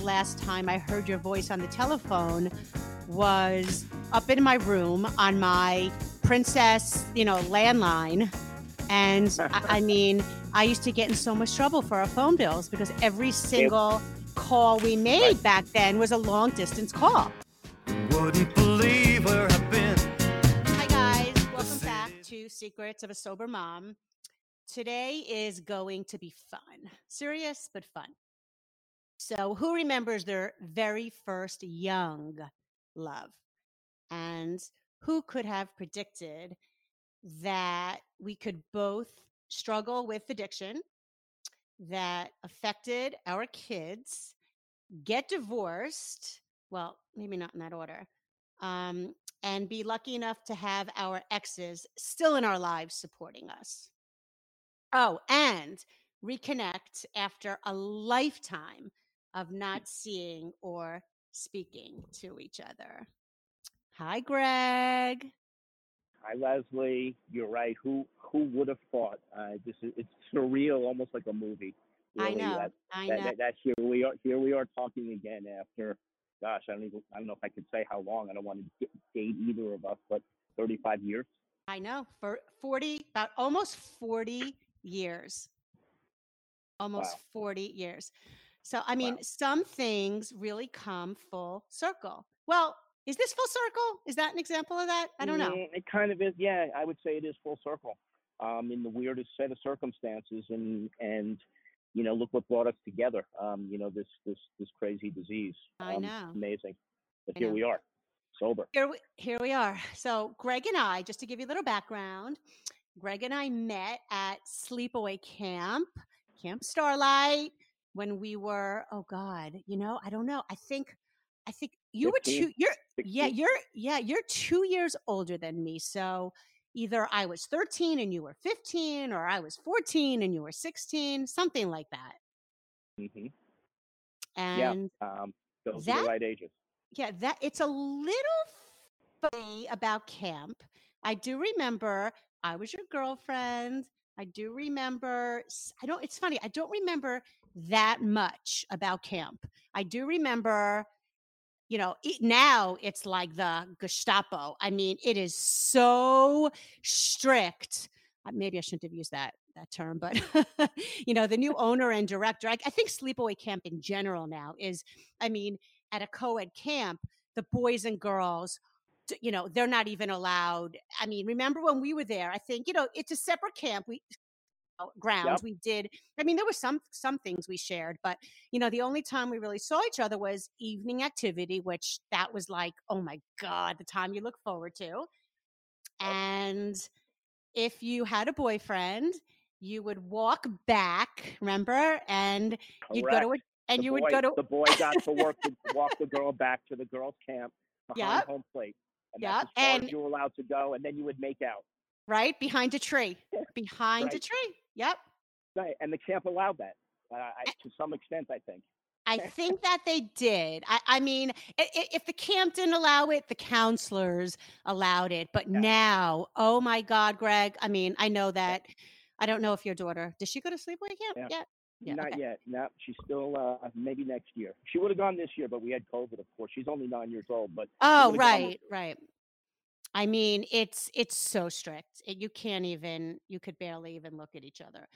last time I heard your voice on the telephone was up in my room on my princess, you know, landline. And I, I mean, I used to get in so much trouble for our phone bills because every single call we made back then was a long distance call. Wouldn't believe where I've been. Hi, guys. Welcome back to Secrets of a Sober Mom. Today is going to be fun, serious, but fun. So, who remembers their very first young love? And who could have predicted that we could both struggle with addiction that affected our kids, get divorced? Well, maybe not in that order. Um, and be lucky enough to have our exes still in our lives supporting us. Oh, and reconnect after a lifetime of not seeing or speaking to each other. Hi, Greg. Hi, Leslie. You're right. Who who would have thought? Uh, this is it's surreal, almost like a movie. I know. That, I know. that, that here we are. Here we are talking again after. Gosh, I don't even. I don't know if I could say how long. I don't want to date either of us, but 35 years. I know. For 40, about almost 40 years. Almost Wow. 40 years. So, I mean, Wow. some things really come full circle. Well, is this full circle? Is that an example of that? I don't know. Mm, It kind of is. Yeah, I would say it is full circle. Um, in the weirdest set of circumstances, and and you know, look what brought us together. Um, you know, this this this crazy disease. I Um, know. Amazing. But I here know. we are, sober. Here we, here we are. So, Greg and I, just to give you a little background, Greg and I met at Sleepaway Camp, Camp Starlight, when we were, oh God, you know, I don't know. I think, I think you were two, you're, yeah, you're, yeah, you're two years older than me. So, either I was 13 and you were 15, or I was 14 and you were 16, something like that. hmm And Yeah. Um, those are that the right ages. yeah that it's a little funny about camp i do remember i was your girlfriend i do remember I don't it's funny i don't remember that much about camp i do remember you know it, now it's like the gestapo. I mean it is so strict Uh, maybe i shouldn't have used that that term but you know the new owner and director I, I think sleepaway camp in general now is i mean at a co-ed camp the boys and girls you know they're not even allowed i mean remember when we were there i think you know it's a separate camp we grounds Yep. we did i mean there were some some things we shared but you know the only time we really saw each other was evening activity which that was like oh my god the time you look forward to and if you had a boyfriend you would walk back remember and you'd go to a and the you boy, would go to the boy got to work to walk the girl back to the girls' camp behind Yep. home plate. And Yep, that's as far and- as you were allowed to go, and then you would make out. Right behind a tree behind a tree yep Right. And the camp allowed that. Uh, I, to some extent, I think. I think that they did. I, I mean, if the camp didn't allow it, the counselors allowed it. But Yeah. now, oh my God, Greg. I mean, I know that. I don't know if your daughter does she go to sleepaway camp Yeah. yet? Yeah, Not okay. yet. No, she's still uh, maybe next year. She would have gone this year, but we had COVID, of course. She's only nine years old, but Oh, gone right, right. I mean, it's it's so strict. It, you can't even. You could barely even look at each other.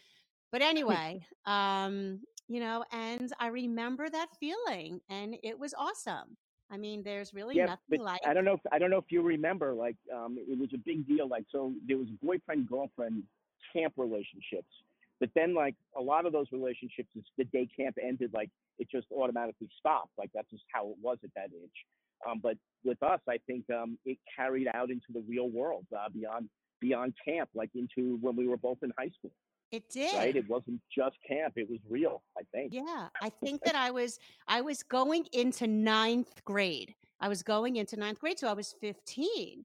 But anyway, um, you know, and I remember that feeling, and it was awesome. I mean, there's really yeah, nothing like. I don't know. If, I don't know if you remember. Like, um, it was a big deal. Like, so there was boyfriend girlfriend camp relationships, but then like a lot of those relationships, the day camp ended, like it just automatically stopped. Like that's just how it was at that age. Um, but with us, I think um, it carried out into the real world uh, beyond beyond camp, like into when we were both in high school. It did. Right? It wasn't just camp; it was real. I think. Yeah, I think that I was I was going into ninth grade. I was going into ninth grade, so I was fifteen,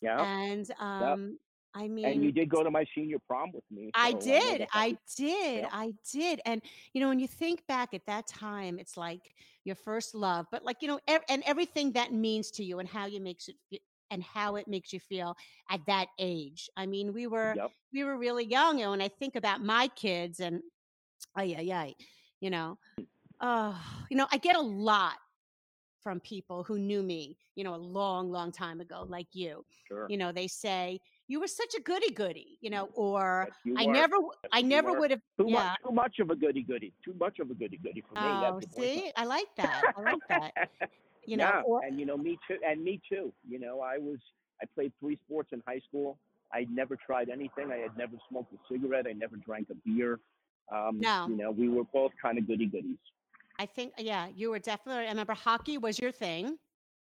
Yeah. and um, I mean, and you did go to my senior prom with me. I so um, know did, I did, yeah. I did, and you know, when you think back at that time, it's like your first love, but like you know, ev- and everything that means to you, and how you makes it, and how it makes you feel at that age. I mean, we were Yep. we were really young, and when I think about my kids, and oh yeah, yeah, you know, Oh, you know, I get a lot from people who knew me, you know, a long, long time ago, like you. Sure. You know, they say you were such a goody goody, you know, or Yes, I were. never, Yes, I never would have. Too Yeah. much, too much of a goody goody. Too much of a goody goody for me. Oh, see, I like that. I like that. You know, yeah, or and you know me too, and me too. You know, I was I played three sports in high school. I never tried anything. I had never smoked a cigarette. I never drank a beer. Um, No. You know, we were both kind of goody goodies. I think, yeah, you were definitely. I remember hockey was your thing.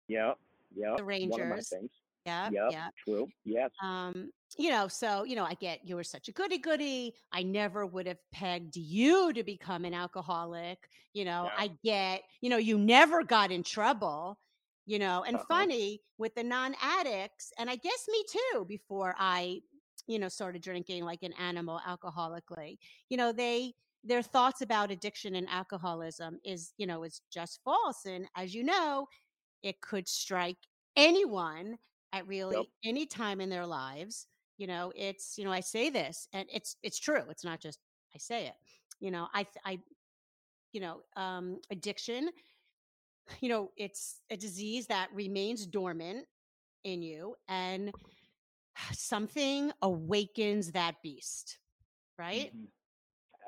Yeah, yeah. The One of my Rangers. things. Yeah, Yep. yeah. True. Yes. Um, you know, so you know, I get you were such a goody goody. I never would have pegged you to become an alcoholic. You know, Yeah. I get, you know, you never got in trouble. You know, and Uh-huh. funny with the non-addicts, and I guess me too. Before I, you know, started drinking like an animal alcoholically, you know, they their thoughts about addiction and alcoholism is, you know, is just false. And as you know, it could strike anyone at really any time in their lives you know it's you know i say this and it's it's true it's not just i say it you know i i you know um addiction you know it's a disease that remains dormant in you and something awakens that beast right Mhm.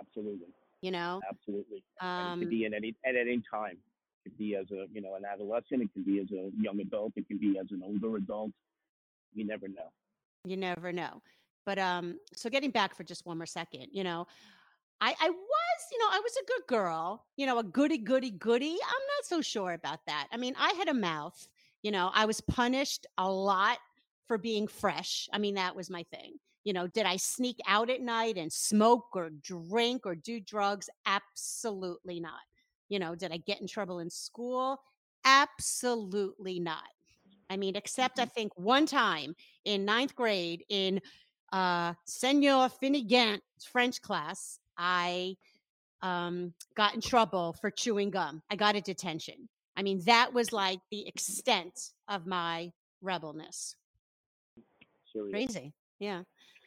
Absolutely. you know Absolutely. and it um could be at any at any time. It could be as a you know an adolescent. It can be as a young adult. It can be as an older adult. You never know. you never know but um so getting back for just one more second you know i i was you know i was a good girl you know a goody goody goody i'm not so sure about that i mean i had a mouth you know i was punished a lot for being fresh i mean that was my thing you know did i sneak out at night and smoke or drink or do drugs absolutely not you know did i get in trouble in school absolutely not I mean, except I think one time in ninth grade in uh, Senor Finnegan's French class, I um, got in trouble for chewing gum. I got a detention. I mean, that was like the extent of my rebelness. Crazy. Yeah.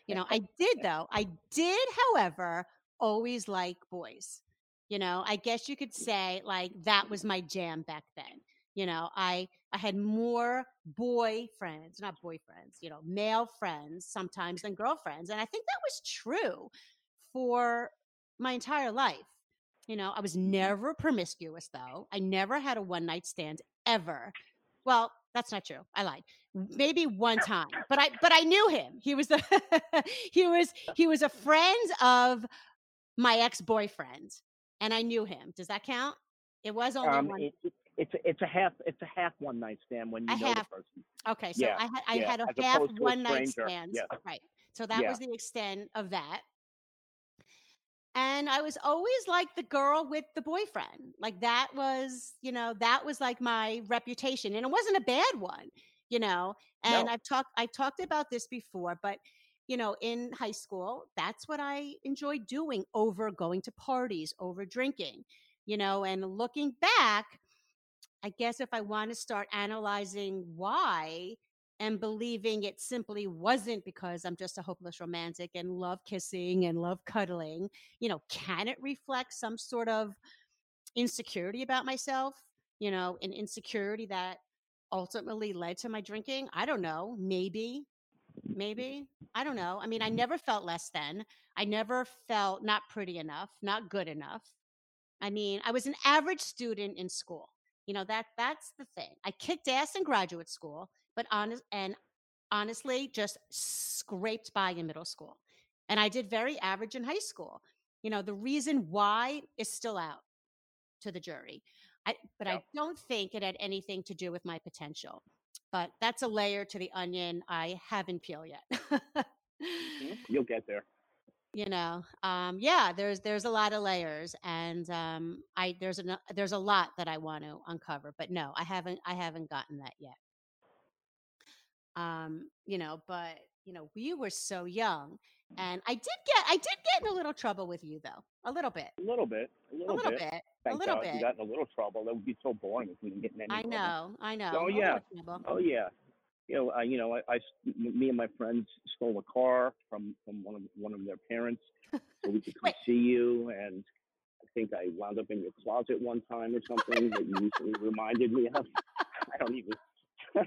You know, I did though. I did, however, always like boys. You know, I guess you could mm. say like that was my jam back then. You know, I I had more boy friends, not boyfriends, you know, male friends sometimes than girlfriends. And I think that was true for my entire life. You know, I was mm. never promiscuous though. I never had a one night stand ever. Well, that's not true. I lied. Maybe one time, but I but I knew him. He was a he was he was a friend of my ex boyfriend, and I knew him. Does that count? It was only Um, one. it, it, it's a, it's a half it's a half one night stand when you A know half. the person. Okay, so Yeah, I had I yeah, had a half to a one night stand. yes. Right. So that Yeah. was the extent of that. And I was always like the girl with the boyfriend. Like that was, you know, that was like my reputation. And it wasn't a bad one, you know. And No. I've talked I've talked about this before, but you know, in high school, that's what I enjoyed doing over going to parties, over drinking, you know, and looking back, I guess if I want to start analyzing why and believing it simply wasn't because I'm just a hopeless romantic and love kissing and love cuddling, you know, can it reflect some sort of insecurity about myself? You know, an insecurity that ultimately led to my drinking? I don't know. Maybe. Maybe. I don't know. I mean, I never felt less than. I never felt not pretty enough, not good enough. I mean, I was an average student in school. You know, that that's the thing. I kicked ass in graduate school, but honest and honestly just scraped by in middle school. And I did very average in high school. You know, the reason why is still out to the jury. I but I don't think it had anything to do with my potential. But that's a layer to the onion I haven't peeled yet. You'll get there. you know um yeah there's there's a lot of layers and um i there's a there's a lot that i want to uncover but no i haven't i haven't gotten that yet um you know but you know we were so young and i did get i did get in a little trouble with you though a little bit A little bit. A a little, little bit. bit a Thank little God you got in a little trouble. That would be so boring if we didn't get in any i trouble. know i know Oh, a yeah. Oh yeah. You know, I, you know, I, I me and my friends stole a car from from one of one of their parents so we could come see you, and I think I wound up in your closet one time or something that you recently reminded me of. I don't even.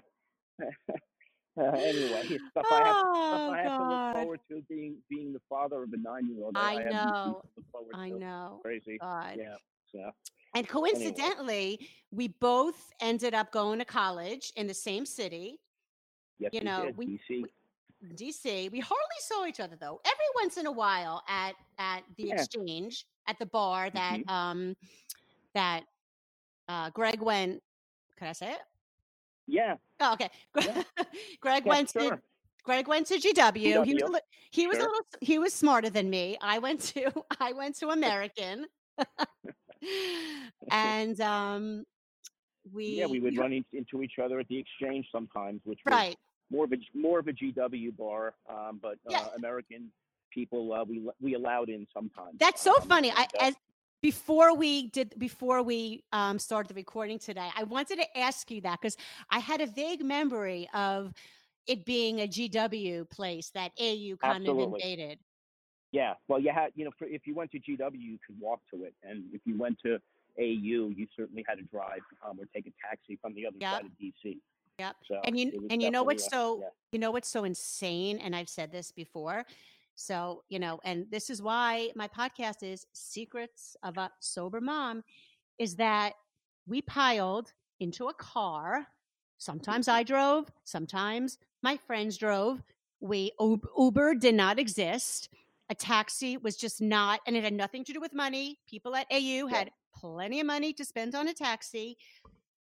uh, anyway, stuff I have, stuff Oh I have to look forward to being being the father of a nine year old. I know. things to look forward I to. know. Crazy. God. Yeah. So And coincidentally, we both ended up going to college in the same city, yes, You we know, did. we- DC. DC. We hardly saw each other though. Every once in a while at at the Yeah. exchange at the bar that Mhm. um that uh Greg went Could I say it? Yeah. Oh, okay. Yeah. Greg Yeah, went to. Greg went to GW. He was a, li- he was a little he was smarter than me. I went to I went to American. and um we yeah, we would run in- into each other at the exchange sometimes, which was right. more of a more of a GW bar, um, but uh, Yeah. American people uh, we we allowed in sometimes. That's so um, funny. I uh, as before we did before we um started the recording today, I wanted to ask you that because I had a vague memory of it being a GW place that AU kind of invaded. yeah, well, you had you know for, if you went to GW, you could walk to it, and if you went to AU, you certainly had to drive um, or take a taxi from the other Yep. side of DC. Yep. So And you and you know what's so yeah. you know what's so insane and I've said this before. So, you know, and this is why my podcast is Secrets of a Sober Mom is that we piled into a car. Sometimes I drove, sometimes my friends drove. We Uber did not exist. A taxi was just not and it had nothing to do with money. People at AU had plenty of money to spend on a taxi.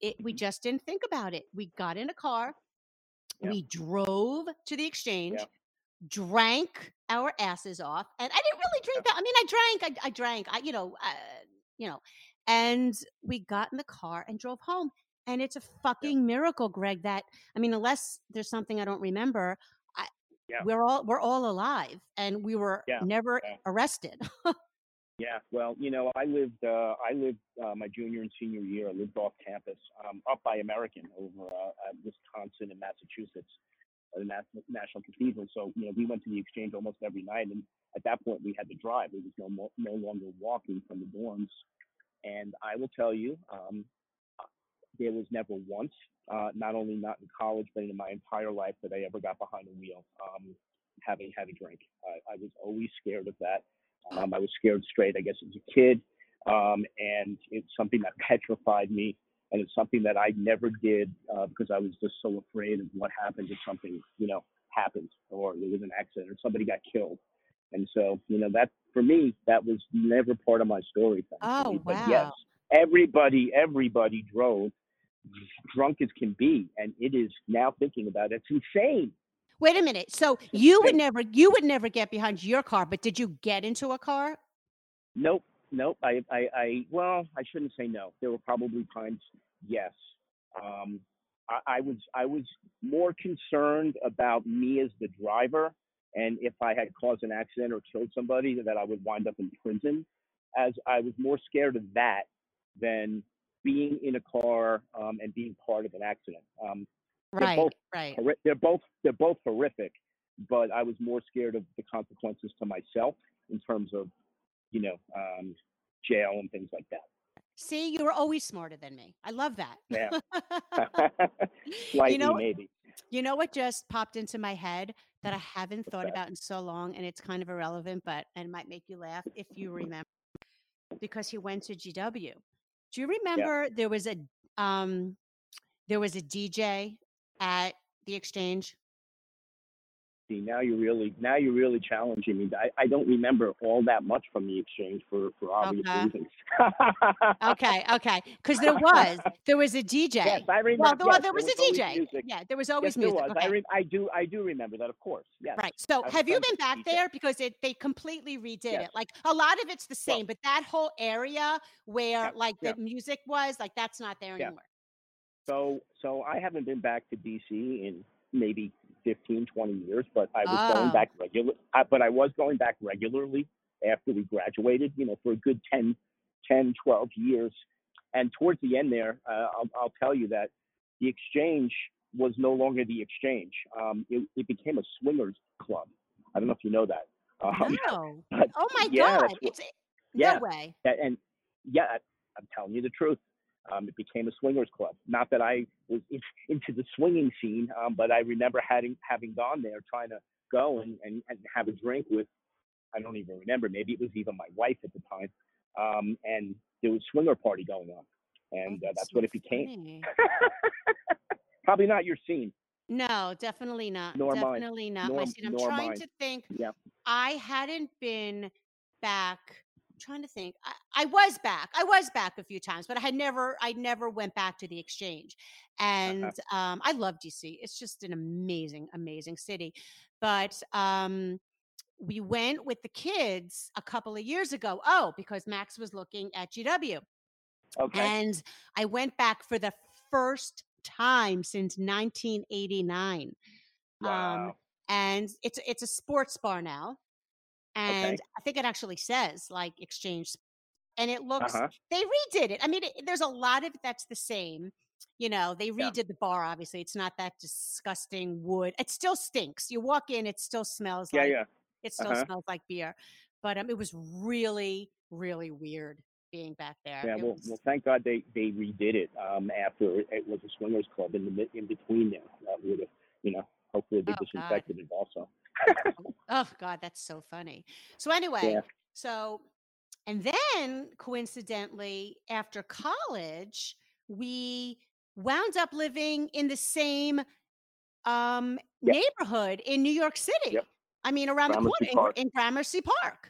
It, we Mhm. just didn't think about it. We got in a car, Yeah. we drove to the exchange, Yeah. drank our asses off, and I didn't really drink that. I mean, I drank, I, I drank, I, you know, uh, you know, and we got in the car and drove home. And it's a fucking miracle, Greg. That I mean, unless there's something I don't remember, I, Yeah. we're all we're all alive, and we were Yeah, never yeah. arrested. Yeah, well, you know, I lived uh, I lived uh, my junior and senior year. I lived off campus, um, up by American over uh, at Wisconsin and Massachusetts, the Nas- National Cathedral. So you know, we went to the exchange almost every night, and at that point, we had to drive. It was no no longer walking from the dorms. And I will tell you, um, there was never once, uh, not only not in college, but in my entire life, that I ever got behind a wheel um, having had a drink. I, I was always scared of that. Um, I was scared straight, I guess, as a kid, um, and it's something that petrified me, and it's something that I never did uh, because I was just so afraid of what happens if something, you know, happens or there was an accident or somebody got killed. And so, you know, that for me, that was never part of my story. Oh, But yes, everybody, everybody drove drunk as can be, and it is now thinking about it, it's insane. Wait a minute. So you would never you would never get behind your car, but did you get into a car? Nope, nope. I, I, I, well, I shouldn't say no. There were probably times, yes. Um, I, I was, I was more concerned about me as the driver, and if I had caused an accident or killed somebody, that I would wind up in prison. As I was more scared of that than being in a car um, and being part of an accident. Um, They're Right, both right. they're both they're both horrific, but I was more scared of the consequences to myself in terms of, you know, um, jail and things like that. See, you were always smarter than me. I love that. Yeah. Slightly, you know, maybe. you know what just popped into my head that I haven't thought about in so long, and it's kind of irrelevant, but and it might make you laugh if you remember, because he went to GW. Do you remember there was a um, there was a DJ at the exchange? See, now you're really now you're really challenging me. I, I don't remember all that much from the exchange for for obvious Okay. reasons. Okay, okay, because there was there was a DJ. Yes, I remember. well, well, yes, there was a DJ. music. Yeah, there was Yes, always there music. was. Okay. I, re- I do I do remember that, of course. Yes. Right. So I was have you been back DJ. there? Because it they completely redid Yes. it. Like a lot of it's the Well- same, but that whole area where Yeah, like the yeah. music was, like that's not there Yeah. anymore. So so I haven't been back to DC in maybe 15, 20 years, but I was Oh. going back regular. I, but I was going back regularly after we graduated. You know, for a good 10, 10 12 years. And towards the end there, uh, I'll, I'll tell you that the exchange was no longer the exchange. Um, it, it became a swingers club. I don't know if you know that. Um, no. Oh my yeah, God. It's no yeah. way. that- and yeah, I'm telling you the truth. Um, it became a swingers club. Not that I was into the swinging scene, um, but I remember having having gone there, trying to go and, and, and have a drink with. I don't even remember. Maybe it was even my wife at the time, um, and there was a swinger party going on, and Oh, uh, that's so what it became. Probably not your scene. No, definitely not. Nor mine. definitely not Nor- my scene. I'm trying mine. to think. Yeah. I hadn't been back. I'm trying to think. I, I was back. I was back a few times, but I had never. I never went back to the exchange, and um, I love DC. It's just an amazing, amazing city. But um, we went with the kids a couple of years ago. Oh, because Max was looking at GW. Okay. And I went back for the first time since 1989. wow. And it's it's a sports bar now. And Okay. I think it actually says like exchange and it looks Uh-huh. they redid it. I mean, it, there's a lot of that's the same. You know, they Yeah. redid the bar. Obviously, it's not that disgusting wood. It still stinks. You walk in, it still smells Yeah, like yeah. it still Uh-huh. smells like beer. But um, it was really, really weird being back there. Yeah, It well, was- well, thank God they they redid it um, after it was a swingers club in the in between there. That would have, you know, hopefully they Oh, God. it also. Oh God, that's so funny. So anyway, Yeah. so and then coincidentally, after college, we wound up living in the same um Yep. neighborhood in New York City. Yep. I mean, around Gramercy the corner in, in Gramercy Park.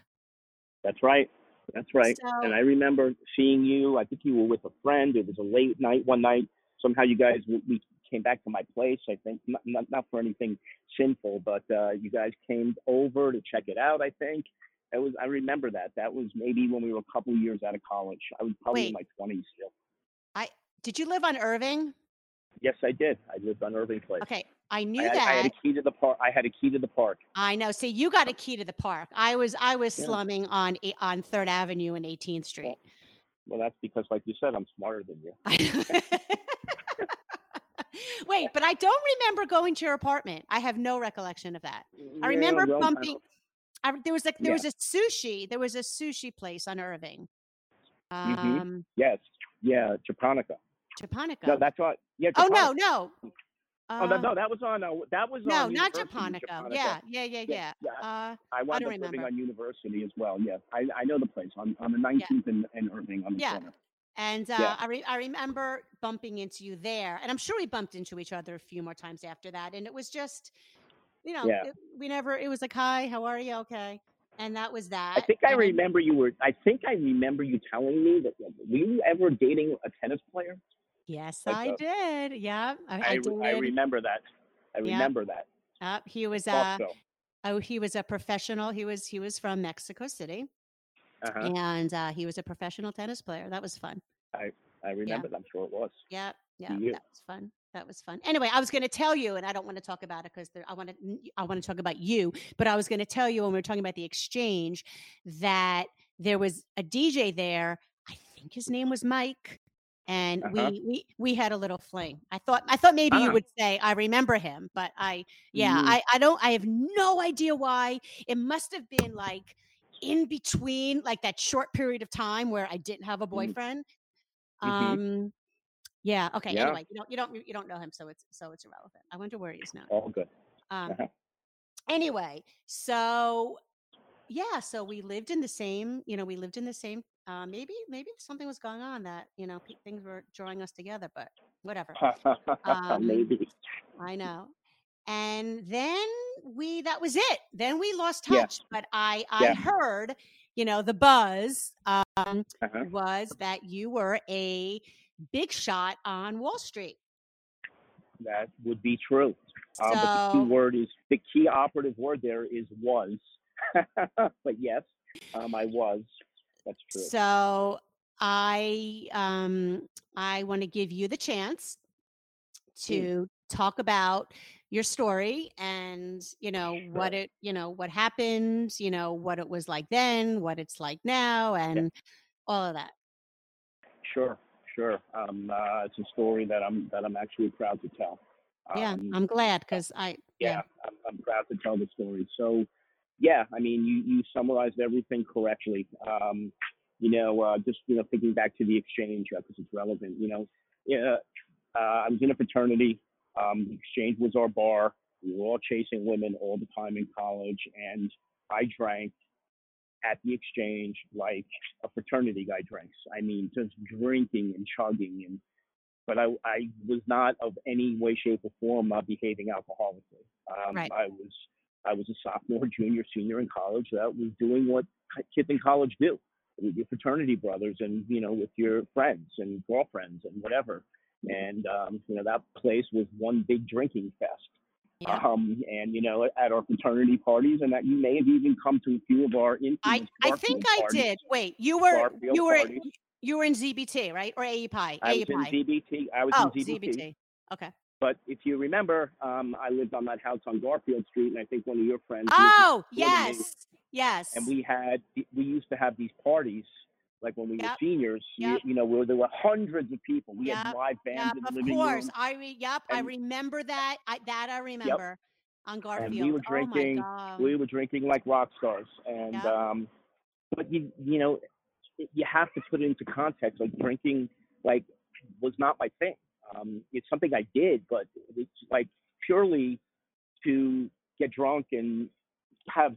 That's right. That's right. So- and I remember seeing you. I think you were with a friend. It was a late night one night. Somehow you guys we came back to my place. I think not not, not for anything sinful, but uh, you guys came over to check it out. I think. It was. I remember that. That was maybe when we were a couple years out of college. I was probably in my twenties still. I did you live on Irving? Yes, I did. I lived on Irving Place. Okay, I knew I had, that. I had a key to the park. I had a key to the park. I know. See, you got a key to the park. I was I was Yeah. slumming on on Third Avenue and 18th Street. Well, that's because, like you said, I'm smarter than you. Wait, but I don't remember going to your apartment. I have no recollection of that. I remember I bumping. I, there was like there Yeah. was a sushi. There was a sushi place on Irving. Mhm. Um, Yes. Yeah, Japonica. Japonica. No, that's what. Yeah. oh Japonica. no, no. Oh, no, Uh, no, that was on. Uh, that was no, on. not Japonica. Japonica. Yeah, yeah, yeah, yeah. Yeah, yeah. Uh, I wound don't up living on University as well. Yes, I, I know the place on on the 19th and, and Irving on the Yeah. corner. And uh, Yeah. I, re- I remember bumping into you there, and I'm sure we bumped into each other a few more times after that. And it was just, you know, Yeah. it- we never. It was like, "Hi, how are you? Okay," and that was that. I think I and- remember you were. I think I remember you telling me that. Were you ever dating a tennis player? Yes, like I a- did. Yeah, I, I, I, did. I remember that. I Yeah. remember that. Uh, he was Thought uh so. oh he was a professional. He was he was from Mexico City, Uh-huh. and uh, he was a professional tennis player. That was fun. I I remember. that. I'm sure it was. Yeah, yeah, that was fun. That was fun. Anyway, I was going to tell you, and I don't want to talk about it because I want to. I want to talk about you, but I was going to tell you when we were talking about the exchange that there was a DJ there. I think his name was Mike, and Uh-huh. we we we had a little fling. I thought I thought maybe you Ah. would say I remember him, but I yeah Mm. I I don't I have no idea why. It must have been like in between like that short period of time where I didn't have a boyfriend. Mhm. Um yeah, okay. Yeah. Anyway, you don't you don't you don't know him, so it's so it's irrelevant. I wonder where he is now. All good. Um Uh-huh. anyway, so yeah, so we lived in the same, you know, we lived in the same uh maybe maybe something was going on that, you know, things were drawing us together, but whatever. Um, Maybe. I know. And then we that was it. Then we lost Yeah. touch, but I I Yeah. heard, you know, the buzz um Uh-huh. was that you were a big shot on Wall Street. That would be true. Uh, but the key word is the key operative word there is was. but yes, um, I was. That's true. So I um I want to give you the chance Mm. to talk about your story and you know what it you know what happened you know what it was like then what it's like now and all of that Sure, sure. Um, uh, it's a story that I'm that I'm actually proud to tell. yeah Um, i'm glad because i yeah, I'm, I'm proud to tell the story. So, yeah, I mean, you you summarized everything correctly. Um, you know, uh, just you know, thinking back to the exchange because uh, it's relevant. You know, yeah, uh, I was in a fraternity. Um, the exchange was our bar. We were all chasing women all the time in college, and I drank at the exchange like a fraternity guy drinks. I mean, just drinking and chugging, and but I, I was not of any way, shape, or form uh, behaving alcoholically. Um, right. I was I was a sophomore, junior, senior in college that was doing what kids in college do with your fraternity brothers and you know with your friends and girlfriends and whatever. And um, you know that place was one big drinking fest. Yeah. Um, and you know, at our fraternity parties, and that you may have even come to a few of our I, I think I parties, did. Wait, you were Garfield you were parties. you were in ZBT, right? Or AEPI? I was in AEPI. ZBT. I was oh, in ZBT. ZBT. Okay. But if you remember, um, I lived on that house on Garfield Street, and I think one of your friends. Oh, yes. Yes. And we had we used to have these parties like when we were seniors. You, Yep. you know, where there were hundreds of people. We Yep. had live Yep, bands in the of living course. room, I re- yep, I remember that. I that I remember on Garfield. and we were Oh drinking. God. we were drinking like rock stars, and Yep. um, but you you know, you have to put it into context. Like drinking, like was not my thing. Um, it's something I did, but it's like purely to get drunk and have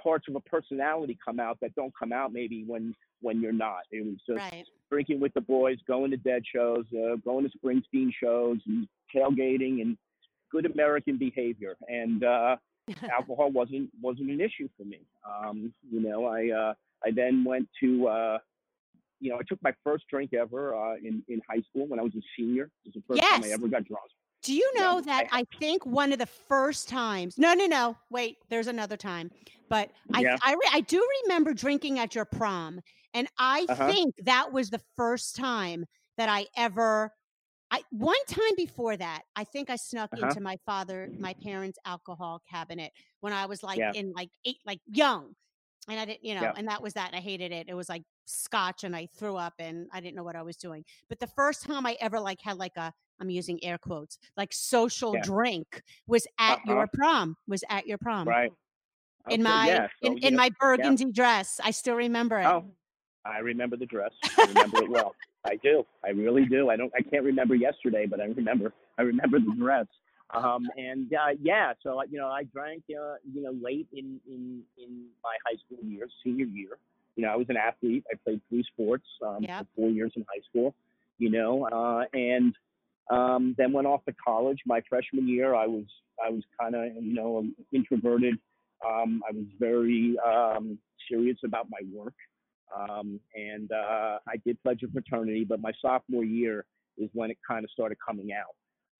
parts of a personality come out that don't come out maybe when when you're not. It was just right. drinking with the boys, going to Dead shows, uh, going to Springsteen shows, and tailgating, and good American behavior. And uh, alcohol wasn't wasn't an issue for me. Um, you know, I uh, I then went to uh, you know I took my first drink ever uh, in in high school when I was a senior. It was the first time I ever got drunk. Do you know that I- I think one of the first times? No, no, no. Wait, there's another time. But I, Yeah. I, re- I do remember drinking at your prom, and I Uh-huh. think that was the first time that I ever. I one time before that, I think I snuck Uh-huh. into my father, my parents' alcohol cabinet when I was like Yeah. in like eight, like young, and I didn't, you know, Yeah. and that was that. I hated it. It was like scotch, and I threw up, and I didn't know what I was doing. But the first time I ever like had like a I'm using air quotes, like social Yeah. drink was at Uh-huh. your prom, was at your prom. Right. In my yeah, so, in, in know, my burgundy dress. I still remember it. Oh, I remember the dress. I remember it well. I do. I really do. I don't. I can't remember yesterday, but I remember. I remember the dress. Um, and uh, yeah, so you know, I drank. Uh, you know, late in in in my high school years, senior year. You know, I was an athlete. I played three sports um, Yep. for four years in high school. You know, uh, and um, then went off to college. My freshman year, I was I was kind of you know introverted. Um, I was very um, serious about my work, um, and uh, I did pledge a fraternity. But my sophomore year is when it kind of started coming out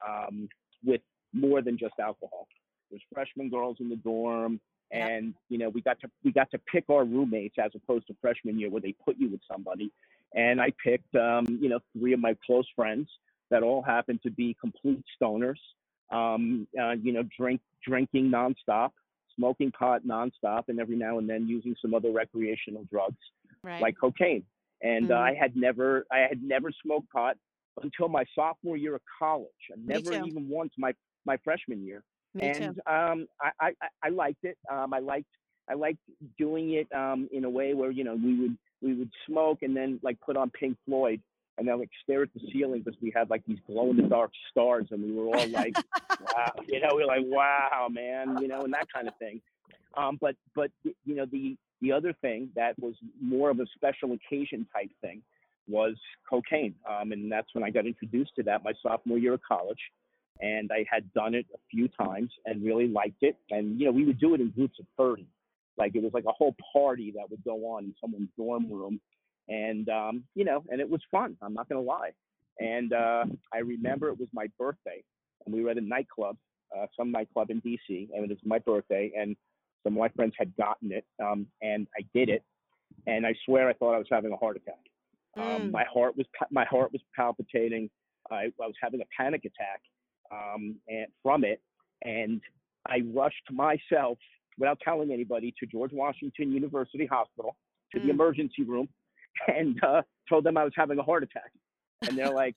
um, with more than just alcohol. There's freshman girls in the dorm, and you know we got to we got to pick our roommates as opposed to freshman year where they put you with somebody. And I picked um, you know three of my close friends that all happened to be complete stoners. Um, uh, you know, drink drinking nonstop, smoking pot nonstop, and every now and then using some other recreational drugs right. like cocaine. And uh, Mhm. I had never, I had never smoked pot until my sophomore year of college. I never even once my my freshman year. Me too. and um, I, I, I- I liked it. Um, I liked, I liked doing it um, in a way where you know we would we would smoke and then like put on Pink Floyd and then like stare at the ceiling because we had like these glow in the dark stars and we were all like, wow, you know, we are like, wow, man, you know, and that kind of thing. Um, but but you know the the other thing that was more of a special occasion type thing was cocaine, um, and that's when I got introduced to that my sophomore year of college, and I had done it a few times and really liked it, and you know we would do it in groups of thirty, like it was like a whole party that would go on in someone's dorm room, and um, you know, and it was fun. I'm not gonna lie, and uh, I remember it was my birthday, and we were at a nightclub, uh, some nightclub in D.C., and it was my birthday, and some of my friends had gotten it, um, and I did it, and I swear I thought I was having a heart attack. Um, Mm. my heart was my heart was palpitating. I, I was having a panic attack um, and from it, and I rushed myself without telling anybody to George Washington University Hospital to the Mm. emergency room, and uh, told them I was having a heart attack, and they're like.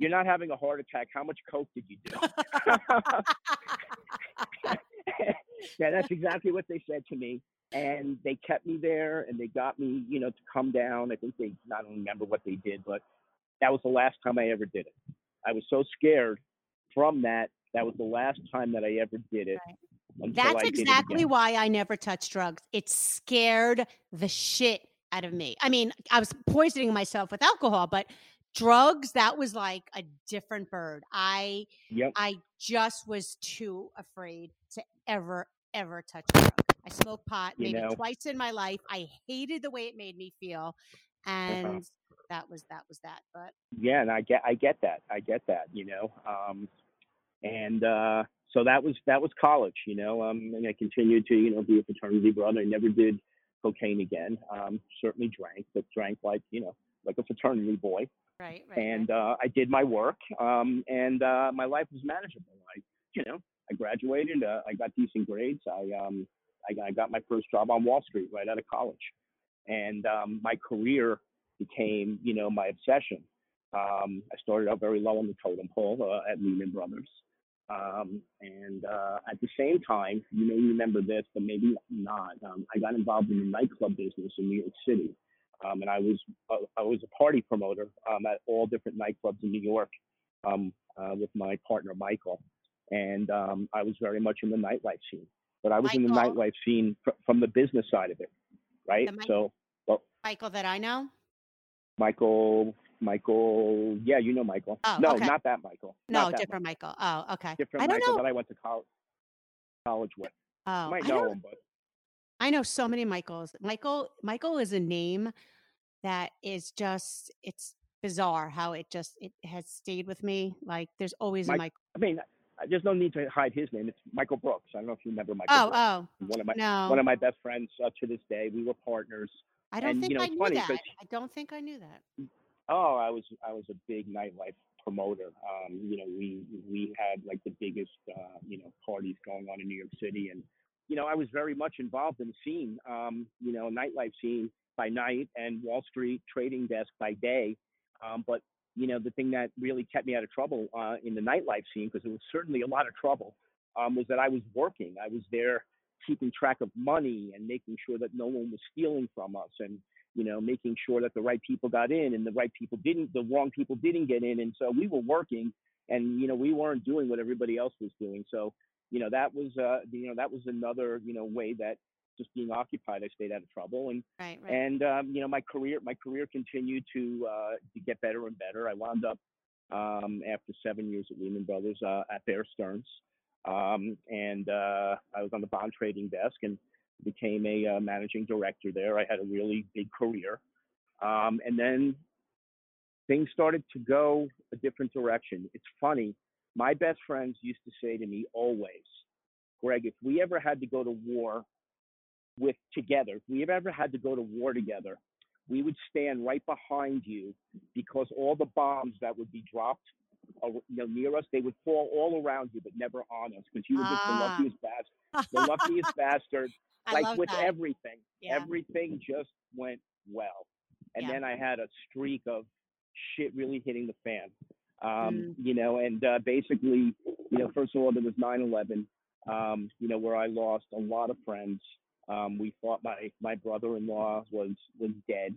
You're not having a heart attack. How much coke did you do? yeah, that's exactly what they said to me. and they kept me there and they got me, you know, to come down. I think they, I don't remember what they did, but that was the last time I ever did it. I was so scared from that. That was the last time that I ever did it. Right. That's did it exactly why I never touched drugs. It scared the shit out of me. I mean, I was poisoning myself with alcohol, but drugs, that was like a different bird. I Yep. I just was too afraid ever, ever touch a drug. I smoked pot You maybe know. twice in my life. I hated the way it made me feel. And that was that was that. But yeah and i get i get that i get that you know um and uh so that was that was college you know um and i continued to you know be a fraternity brother i never did cocaine again um certainly drank but drank like you know like a fraternity boy right, right. and uh i did my work um and uh my life was manageable i you know i graduated uh, i got decent grades i um I, got- my first job on wall street right out of college and um my career became you know my obsession um, I started out very low on the totem pole uh, at Lehman Brothers. Um, and uh, at the same time, you may remember this, but maybe not. Um, I got involved in the nightclub business in New York City, um, and I was uh, I was a party promoter um, at all different nightclubs in New York um, uh, with my partner Michael, and um, I was very much in the nightlife scene. But I was in the nightlife scene fr- from the business side of it, right? The Mike- So Michael that I know. Michael, Michael, yeah, you know Michael. Oh, no, okay. not that Michael. No, that different Michael. Oh, okay. different I don't Michael know. that I went to college college with. Oh, you might I know don't him, but I know so many Michaels. Michael Michael is a name that is just it's bizarre how it just it has stayed with me. Like there's always a Michael. I mean, I- there's no need to hide his name. It's Michael Brooks. I don't know if you remember Michael. Oh, Brooks. oh, One of my no. one of my best friends uh, to this day. We were partners. I don't and, think you know, I knew funny that. I don't think I knew that. Oh, I was I was a big nightlife promoter. Um, you know, we we had like the biggest uh, you know parties going on in New York City, and you know I was very much involved in the scene. Um, you know, nightlife scene by night and Wall Street trading desk by day. Um, but you know, the thing that really kept me out of trouble uh, in the nightlife scene, because it was certainly a lot of trouble, um, was that I was working. I was there keeping track of money and making sure that no one was stealing from us and you know, making sure that the right people got in and the right people didn't, the wrong people didn't get in. And so we were working and, you know, we weren't doing what everybody else was doing. So, you know, that was, uh, you know, that was another, you know, way that just being occupied, I stayed out of trouble. And, Right, right. and, um, you know, my career, my career continued to, uh, to get better and better. I wound up, um, after seven years at Lehman Brothers, uh, at Bear Stearns. Um, and, uh, I was on the bond trading desk and, became a uh, managing director there. I had a really big career. Um, and then things started to go a different direction. It's funny. My best friends used to say to me always, Greg, if we ever had to go to war with together, if we have ever had to go to war together, we would stand right behind you because all the bombs that would be dropped uh, you know, near us, they would fall all around you, but never on us because you were just the Ah. luckiest bastard. The luckiest bastard like with that. everything Yeah. everything just went well and Yeah. then i had a streak of shit really hitting the fan um Mm. you know and uh basically you know first of all there was 9-11 um you know where i lost a lot of friends um we thought my my brother-in-law was was dead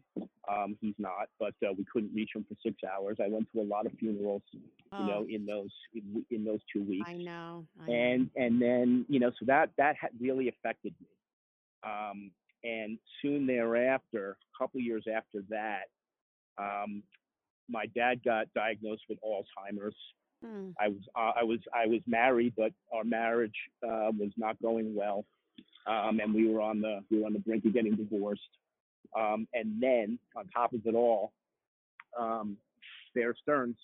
um he's not but uh, we couldn't reach him for six hours i went to a lot of funerals you know Oh, in those in, in those two weeks I know. I know. and and then you know so that that really affected me um and soon thereafter a couple years after that um my dad got diagnosed with alzheimer's Hmm. i was uh, i was i was married but our marriage uh, was not going well um and we were on the we were on the brink of getting divorced um and then on top of it all um bear stearns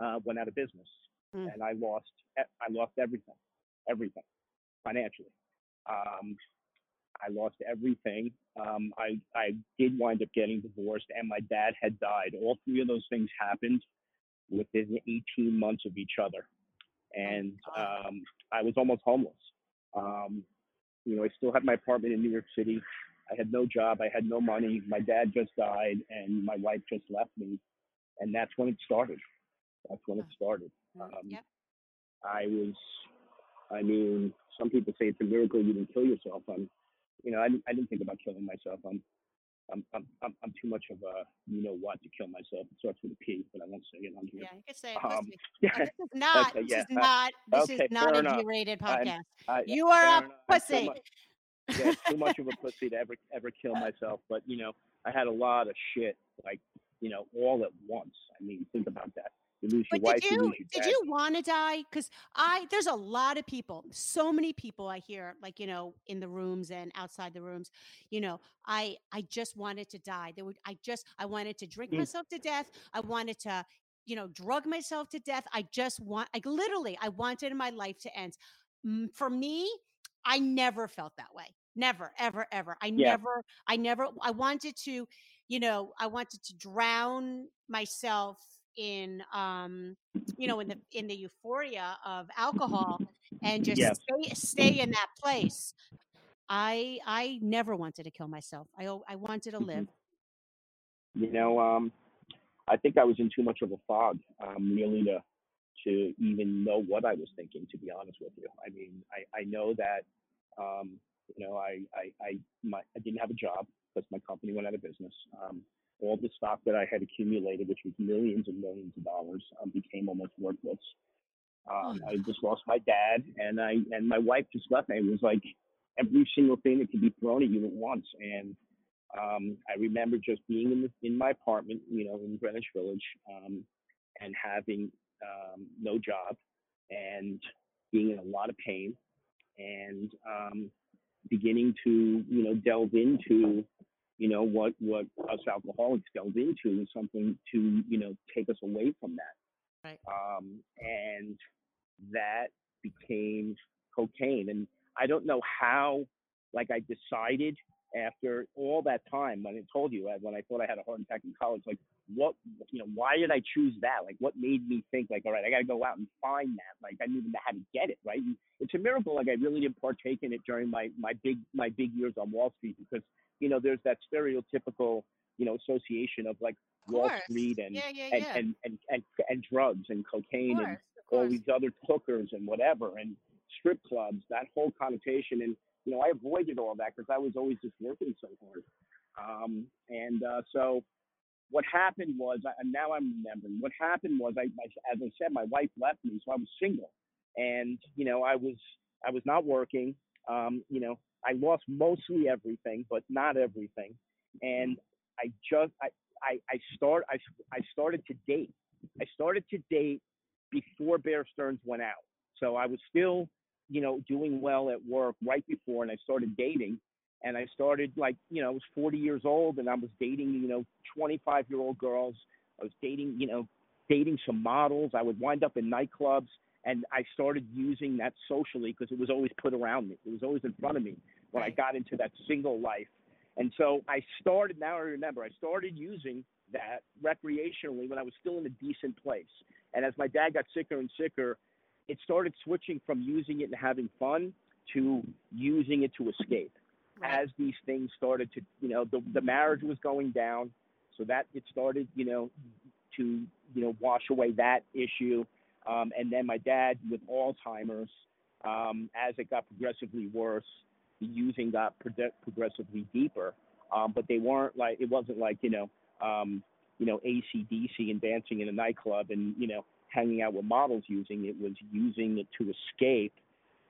uh went out of business Mm. and i lost i lost everything everything financially um I lost everything. Um, I I did wind up getting divorced, and my dad had died. All three of those things happened within 18 months of each other, and um, I was almost homeless. Um, you know, I still had my apartment in New York City. I had no job. I had no money. My dad just died, and my wife just left me, and that's when it started. That's when it started. Um, yep. I was, I mean, some people say it's a miracle you didn't kill yourself. I'm, you know, I didn't, I didn't think about killing myself. I'm, I'm, I'm, I'm, I'm too much of a, you know what, to kill myself. It starts with a P, but I won't say it on here. Yeah, you could say it. Um, yeah, this is not. okay, this yeah, is uh, not. This okay, is not a. G-rated podcast. I, You are a. I'm too pussy. much- yeah, too much of a pussy to ever ever kill myself. But you know, I had a lot of shit, like you know, all at once. I mean, think about that. You lose your But wife, did you your did dad. you want to die? Because I there's a lot of people, so many people I hear, like you know, in the rooms and outside the rooms. You know, I I just wanted to die. There would I just I wanted to drink Mm. myself to death. I wanted to you know drug myself to death. I just want like literally I wanted my life to end. For me, I never felt that way. Never, ever, ever. I Yeah. never, I never, I wanted to, you know, I wanted to drown myself in, um, you know, in the in the euphoria of alcohol and just Yes. stay stay in that place. I I never wanted to kill myself. I I wanted to Mhm. live. You know, um, I think I was in too much of a fog, um, really to to even know what I was thinking. To be honest with you, I mean, I I know that, um, you know, I I I, my, I didn't have a job because my company went out of business. Um, all the stock that I had accumulated, which was millions and millions of dollars, um, became almost worthless. Um, I just lost my dad, and I and my wife just left me. It was like every single thing that could be thrown at you at once, and um, I remember just being in the, in my apartment, you know, in Greenwich Village, um, and having um, no job, and being in a lot of pain, and um, beginning to you know delve into you know what what us alcoholics delve into is something to you know take us away from that, Right. um, and that became cocaine, and I don't know how like I decided after all that time when I told you when I thought I had a heart attack in college, like what you know, why did I choose that? Like what made me think like, all right, I gotta go out and find that. Like I didn't even know how to get it, right? And it's a miracle like I really didn't partake in it during my my big my big years on Wall Street because, you know, there's that stereotypical, you know, association of like Wall. Street and yeah, yeah, and, yeah. and, and, and and drugs and cocaine course, and all these other hookers and whatever and strip clubs, that whole connotation. And, you know, I avoided all that because I was always just working so hard. Um, and uh, so what happened was, I- and now I'm remembering, what happened was, I, I, as I said, my wife left me, so I was single. And, you know, I was, I was not working. Um, you know, I lost mostly everything, but not everything. And I just, I, I, I start, I, I started to date. I started to date before Bear Stearns went out. So I was still, you know, doing well at work right before, and I started dating. And I started like, you know, I was 40 years old, and I was dating, you know, 25 year old girls. I was dating, you know, dating some models. I would wind up in nightclubs, and I started using that socially because it was always put around me. It was always in front of me when I got into that single life. And so I started, now I remember, I started using that recreationally when I was still in a decent place. And as my dad got sicker and sicker, it started switching from using it and having fun to using it to escape. Right. As these things started to, you know, the, the marriage was going down, so that it started, you know, to, you know, wash away that issue. Um, and then my dad with Alzheimer's, um, as it got progressively worse, the using got prode- progressively deeper. Um, but they weren't like it wasn't like you know, um, you know, ACDC and dancing in a nightclub and you know hanging out with models using it was using it to escape,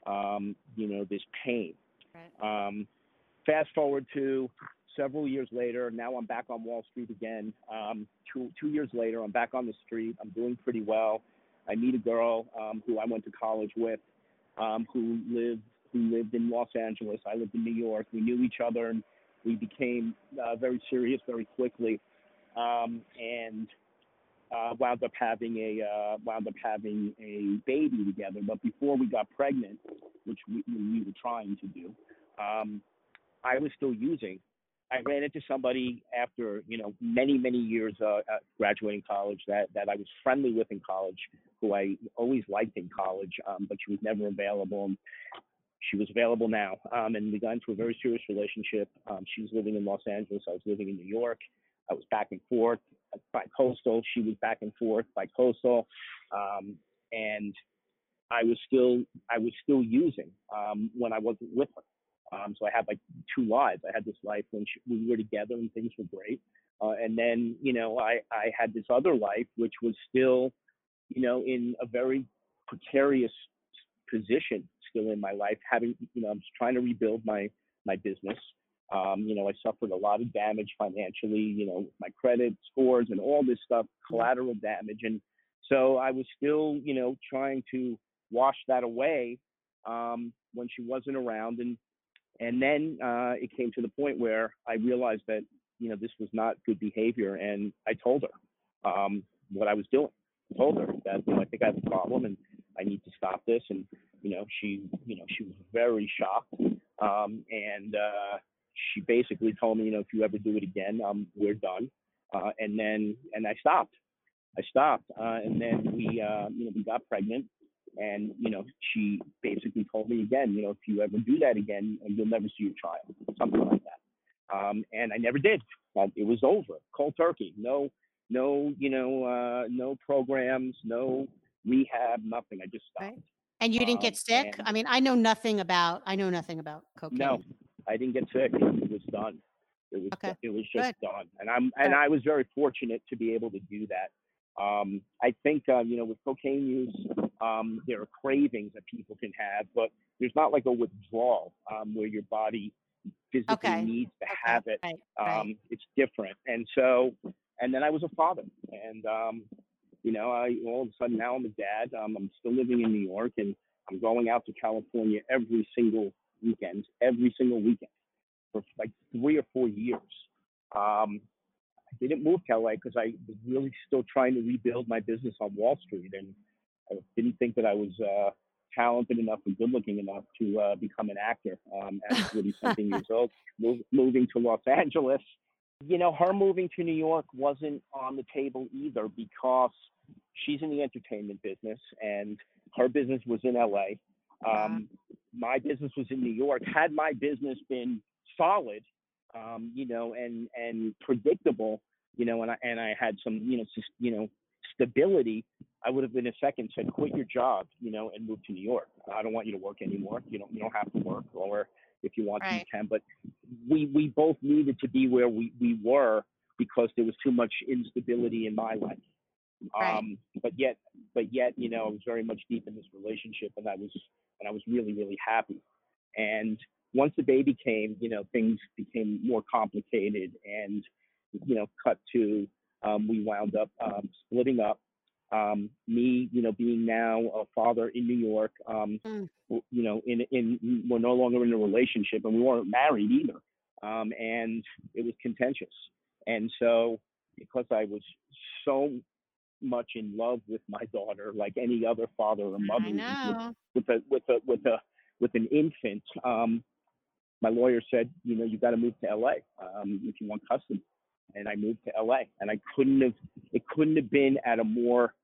um, you know, this pain. Right. Um, fast forward to several years later, now I'm back on Wall Street again. Um, two two years later, I'm back on the street. I'm doing pretty well. I meet a girl um, who I went to college with, um, who lived who lived in Los Angeles. I lived in New York. We knew each other, and we became uh, very serious very quickly, um, and uh, wound up having a uh, wound up having a baby together. But before we got pregnant, which we, we were trying to do, um, I was still using. I ran into somebody after you know many many years uh, uh, graduating college that that I was friendly with in college, who I always liked in college, um, but she was never available. And she was available now, um, and we got into a very serious relationship. Um, she was living in Los Angeles. I was living in New York. I was back and forth by coastal. She was back and forth by coastal, um, and I was still I was still using um, when I wasn't with her. Um, so I had like two lives. I had this life when she, we were together and things were great. Uh, and then, you know, I, I had this other life, which was still, you know, in a very precarious position still in my life, having, you know, I'm trying to rebuild my, my business. Um, you know, I suffered a lot of damage financially, you know, my credit scores and all this stuff, collateral damage. And so I was still, you know, trying to wash that away um, when she wasn't around. And and then uh, it came to the point where I realized that you know this was not good behavior, and I told her um, what I was doing. I told her that you know, I think I have a problem and I need to stop this. And you know she you know she was very shocked, um, and uh, she basically told me you know if you ever do it again, um, we're done. Uh, and then and I stopped. I stopped, uh, and then we uh, you know we got pregnant, and, you know, she basically told me again, you know, if you ever do that again, you'll never see your child, something like that. Um, and I never did. It was over, cold turkey. No, no, you know, uh, no programs, no rehab, nothing. I just stopped. Right. And you didn't Um, get sick? I mean, I know nothing about I know nothing about cocaine. No, I didn't get sick. It was done. It was Okay, it was just good. done. And I'm and. I was very fortunate to be able to do that. Um, I think uh, you know with cocaine use, um, there are cravings that people can have, but there's not like a withdrawal um, where your body physically Okay, needs to Okay, have it. Right, right. Um, it's different. And so, and then I was a father, and um, you know, I all of a sudden now I'm a dad. Um, I'm still living in New York, and I'm going out to California every single weekend, every single weekend for like three or four years. Um, I didn't move to LA because I was really still trying to rebuild my business on Wall Street, and I didn't think that I was uh, talented enough and good looking enough to uh, become an actor um, at 40 something years old. Move, moving to Los Angeles, you know, her moving to New York wasn't on the table either because she's in the entertainment business and her business was in LA. Um, my business was in New York. Had my business been solid, um, you know, and and predictable, you know, and I and I had some, you know, sus- you know, stability, I would have been a second said, quit your job, you know, and move to New York. I don't want you to work anymore. You don't you don't have to work, or if you want to, you can. But we we both needed to be where we we were because there was too much instability in my life. Right. Um, but yet, but yet, you know, I was very much deep in this relationship, and I was, and I was really, really happy. And once the baby came, you know, things became more complicated, and you know, cut to, um, we wound up um, splitting up. Um, me, you know, being now a father in New York, um, Mm. you know, in in we're no longer in a relationship, and we weren't married either, um, and it was contentious. And so, because I was so much in love with my daughter, like any other father or mother is know. with, with a with a with a with an infant. Um, my lawyer said, you know, you got to move to LA um, if you want custody, and I moved to LA, and I couldn't have it couldn't have been at a more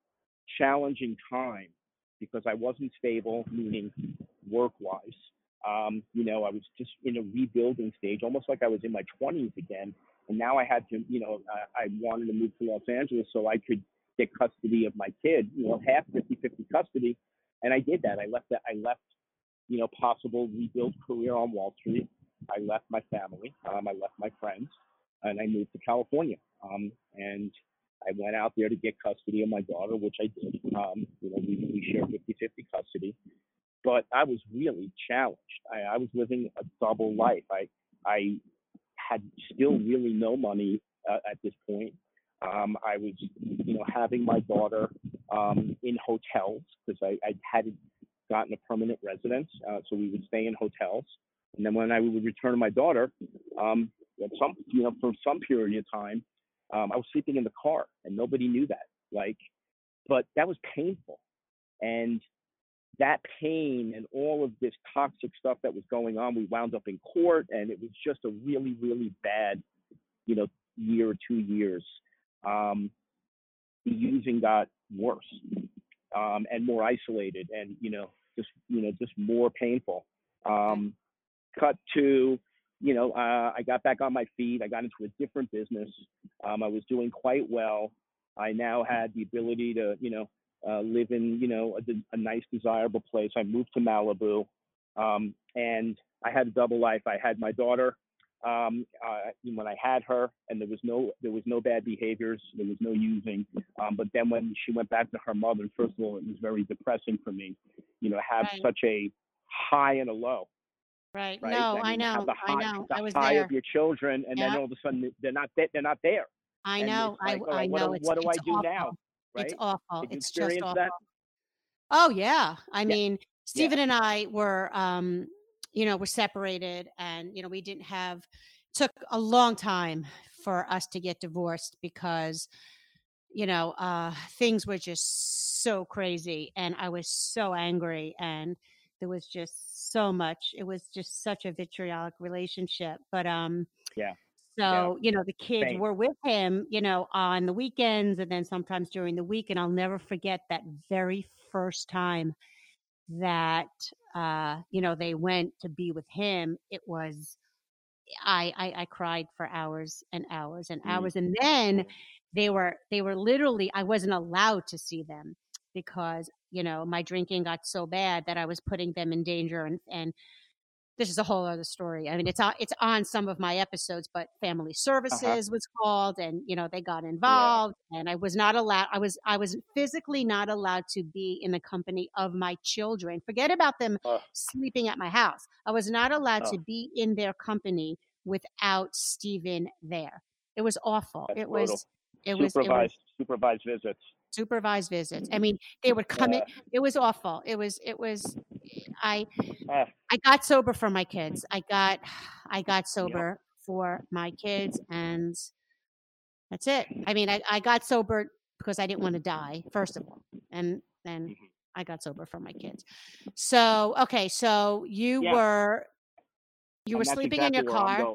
challenging time because I wasn't stable, meaning work wise. Um, you know, I was just in a rebuilding stage, almost like I was in my 20s again. And now I had to, you know, I, I wanted to move to Los Angeles so I could get custody of my kid, you know, half 50 50 custody. And I did that. I left that. I left, you know, possible rebuild career on Wall Street. I left my family. Um, I left my friends, and I moved to California. Um, and I went out there to get custody of my daughter, which I did. Um, you know, we, we shared 50 50 custody. But I was really challenged. I, I was living a double life. I, I had still really no money uh, at this point. Um, I was, you know, having my daughter um, in hotels because I, I hadn't gotten a permanent residence, uh, so we would stay in hotels. And then when I would return to my daughter, um, at some, you know, for some period of time, um, I was sleeping in the car, and nobody knew that. Like, but that was painful, and that pain and all of this toxic stuff that was going on, we wound up in court, and it was just a really, really bad, you know, year or two years. Um, the using got worse um, and more isolated, and you know, just you know, just more painful. Um, cut to, you know, uh, I got back on my feet. I got into a different business. Um, I was doing quite well. I now had the ability to, you know, uh, live in, you know, a, a nice, desirable place. I moved to Malibu, um, and I had a double life. I had my daughter um, uh, when I had her, and there was no there was no bad behaviors, there was no using. Um, but then when she went back to her mother, first of all, it was very depressing for me, you know, have Right. such a high and a low, Right. right? No, I mean, have know. the I high, know. the I was high there. of your children, and then all of a sudden they're not there, they're not there. I know. I, like, I right, what know. do- it's, what do I it's do now? Right? It's awful. Did you it's just awful. that? Oh yeah. I mean, Stephen Yeah. and I were um, you know, were separated and you know, we didn't have took a long time for us to get divorced because you know, uh things were just so crazy and I was so angry and there was just so much. It was just such a vitriolic relationship. But um Yeah. so, you know, the kids Same. were with him, you know, on the weekends and then sometimes during the week. And I'll never forget that very first time that, uh, you know, they went to be with him. It was, I, I, I cried for hours and hours and Mm. hours. And then Mm. they were, they were literally, I wasn't allowed to see them because, you know, my drinking got so bad that I was putting them in danger and, and, this is a whole other story. I mean, it's on it's on some of my episodes, but family uh-huh. services was called, and you know they got involved, and I was not allowed. I was I was physically not allowed to be in the company of my children. Forget about them Ugh. sleeping at my house. I was not allowed to be in their company without Stephen there. It was awful. That's it was. It was, it was supervised supervised visits. supervised visits. I mm-hmm. mean, they would come in. It was awful. It was. It was. I Ah, I got sober for my kids. I got I got sober for my kids and that's it. I mean, I, I got sober because I didn't want to die, first of all. And then Mhm. I got sober for my kids. So, okay, so you Yeah. were you were and that's sleeping exactly in your car.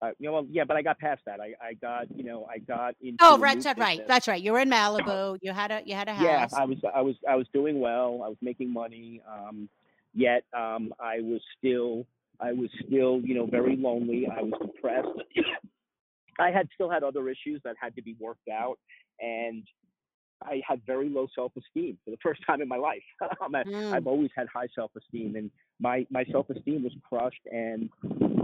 Uh, you know, well, yeah, but I got past that. I, I got, you know, I got into. Oh, right, that's right. That's right. You were in Malibu. You had a you had a house. yeah i was i was i was doing well i was making money um yet um i was still i was still you know very lonely i was depressed i had still had other issues that had to be worked out and i had very low self-esteem for the first time in my life Mm, i've always had high self-esteem and my my self-esteem was crushed and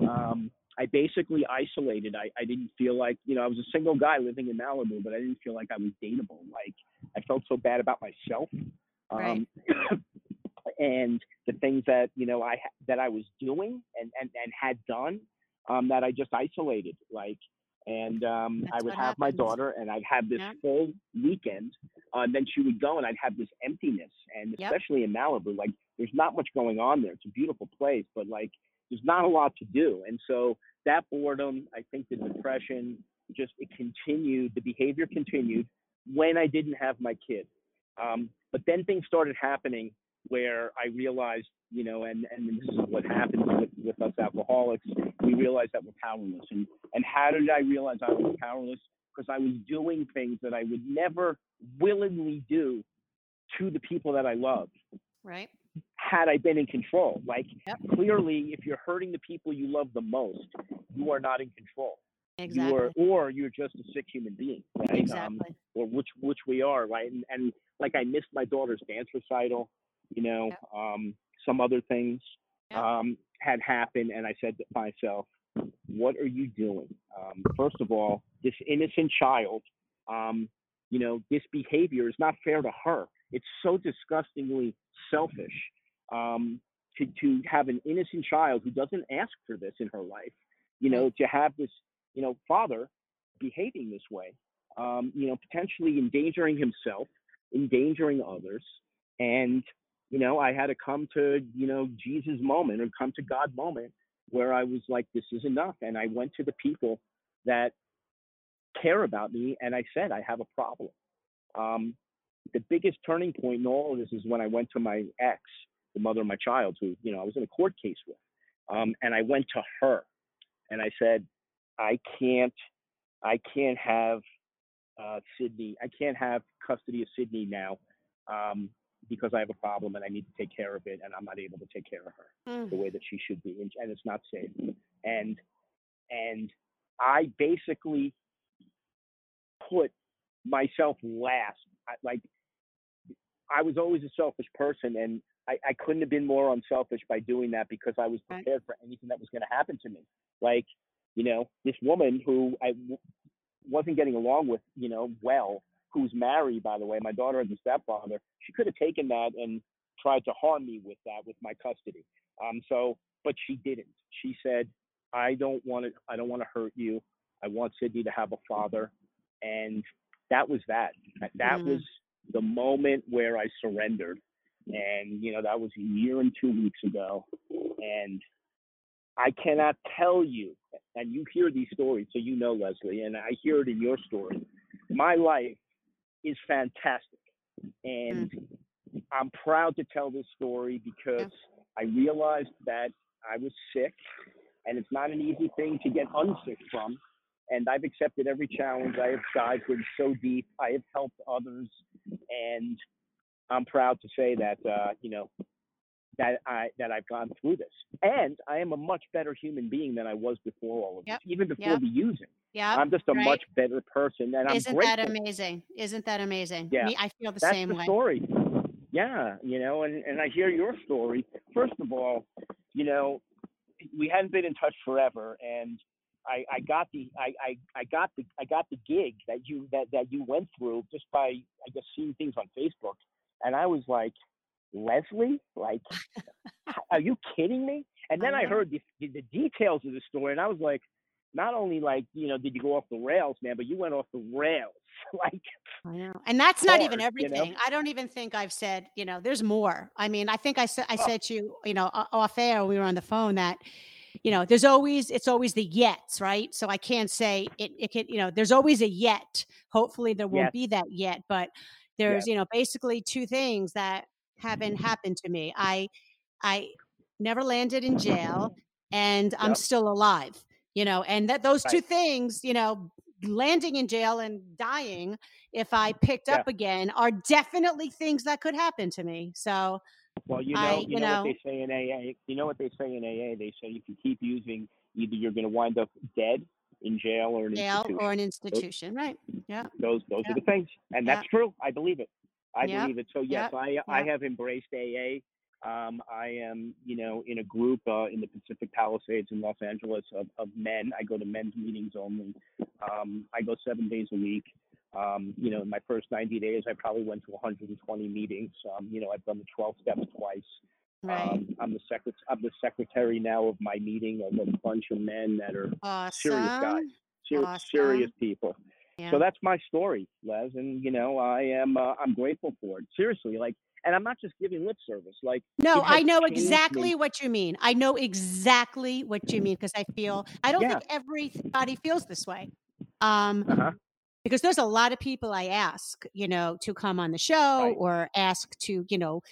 um I basically isolated. I, I didn't feel like, you know, I was a single guy living in Malibu, but I didn't feel like I was dateable. Like I felt so bad about myself. Right. Um, and the things that, you know, I, that I was doing and, and, and had done, um, that I just isolated. Like, and um, I would have my daughter and I'd have this Yeah. full weekend. Uh, and then she would go and I'd have this emptiness. And Yep. especially in Malibu, like there's not much going on there. It's a beautiful place, but like there's not a lot to do. And so that boredom, I think the depression, just it continued. The behavior continued when I didn't have my kid. Um, but then things started happening where I realized, you know, and, and this is what happens with, with us alcoholics. We realize that we're powerless. And, and how did I realize I was powerless? Because I was doing things that I would never willingly do to the people that I loved right. Had I been in control. Like Yep. clearly, if you're hurting the people you love the most, you are not in control. Exactly. You are, or you're just a sick human being, right? Um, exactly. or which which we are, right? And, and like I missed my daughter's dance recital, you know, Yep. um, some other things Yep. um, had happened, and I said to myself, "What are you doing? Um, first of all, this innocent child, um, you know, this behavior is not fair to her. It's so disgustingly selfish." Um, to, to have an innocent child who doesn't ask for this in her life, you know, to have this, you know, father behaving this way, um, you know, potentially endangering himself, endangering others. And, you know, I had to come to, you know, Jesus moment or come to God moment where I was like, this is enough. And I went to the people that care about me and I said, I have a problem. Um, the biggest turning point in all of this is when I went to my ex, the mother of my child, who, you know, I was in a court case with. Um, and I went to her and I said, I can't, I can't have uh, Sydney. I can't have custody of Sydney now um, because I have a problem and I need to take care of it, and I'm not able to take care of her Mm, the way that she should be, and, and it's not safe. And and I basically put myself last. I, like I was always a selfish person, and I, I couldn't have been more unselfish by doing that because I was prepared for anything that was going to happen to me. Like, you know, this woman who I w- wasn't getting along with, you know, well, who's married, by the way, my daughter has a stepfather. She could have taken that and tried to harm me with that, with my custody. Um, so, but she didn't. She said, "I don't want to. I don't want to hurt you. I want Sydney to have a father," and that was that. That that Mhm. was the moment where I surrendered, and you know that was a year and two weeks ago, and I cannot tell you, and you hear these stories, so you know, Leslie, and I hear it in your story. My life is fantastic, and mm-hmm. I'm proud to tell this story because I realized that I was sick, and it's not an easy thing to get unsick from. And I've accepted every challenge. I have dived in so deep. I have helped others, and I'm proud to say that uh, you know that I that I've gone through this, and I am a much better human being than I was before all of Yep. this, even before Yep. the using. Yeah. I'm just a right. much better person, and I'm Isn't grateful. that amazing? Isn't that amazing? Yeah. Me, I feel the That's same the way. story. Yeah, you know, and and I hear your story. First of all, you know, we hadn't been in touch forever, and I I got the I I, I got the I got the gig that you that that you went through just by I guess seeing things on Facebook, and I was like, Leslie, like, are you kidding me? And then I heard the, the details of the story, and I was like. Not only like you know did you go off the rails, man, but you went off the rails. like I know. And that's not even hard, you know? everything. I don't even think I've said, you know, there's more. I mean, I think I said I Oh. said to you, you know, off air we were on the phone that, you know, there's always it's always the yets, right? So I can't say it it can, you know, there's always a yet. Hopefully there won't Yes. be that yet, but there's, you know, basically two things that haven't mm-hmm. happened to me. I I never landed in jail and I'm still alive. You know, and that those two things, you know, landing in jail and dying if I picked Yeah. up again are definitely things that could happen to me. So Well, you know, I- you, you know, know- what they say in AA. You know what they say in AA? They say if you keep using, either you're going to wind up dead in jail or an jail institution. or an institution, right? Yeah. those those Yeah. are the things, and that's true. I believe it. I Yeah. believe it. So yes, I I have embraced AA. Um, I am, you know, in a group uh, in the Pacific Palisades in Los Angeles of, of men. I go to men's meetings only. Um, I go seven days a week. Um, you know, in my first 90 days, I probably went to 120 meetings. Um, you know, I've done the 12 steps twice. Right. Um, I'm the secret. I'm the secretary now of my meeting of a bunch of men that are awesome. serious guys, ser- Awesome. serious people. Yeah. So that's my story, Les, and you know I am uh, I'm grateful for it. Seriously, like, and I'm not just giving lip service. Like, no, I know changed me. exactly what you mean. I know exactly what you mean because I feel I don't Yeah. think everybody feels this way. Um uh huh, because there's a lot of people I ask, you know, to come on the show Right. or ask to, you know,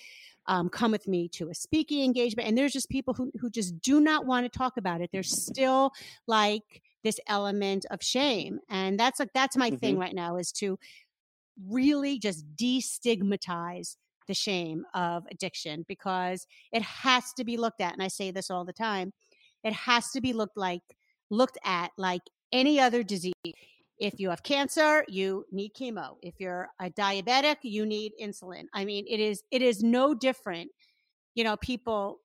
um, come with me to a speaking engagement. And there's just people who, who just do not want to talk about it. There's still like this element of shame. And that's like, that's my thing right now is to really just destigmatize the shame of addiction because it has to be looked at. And I say this all the time. It has to be looked like, looked at like any other disease if you have cancer you need chemo if you're a diabetic you need insulin i mean it is it is no different you know people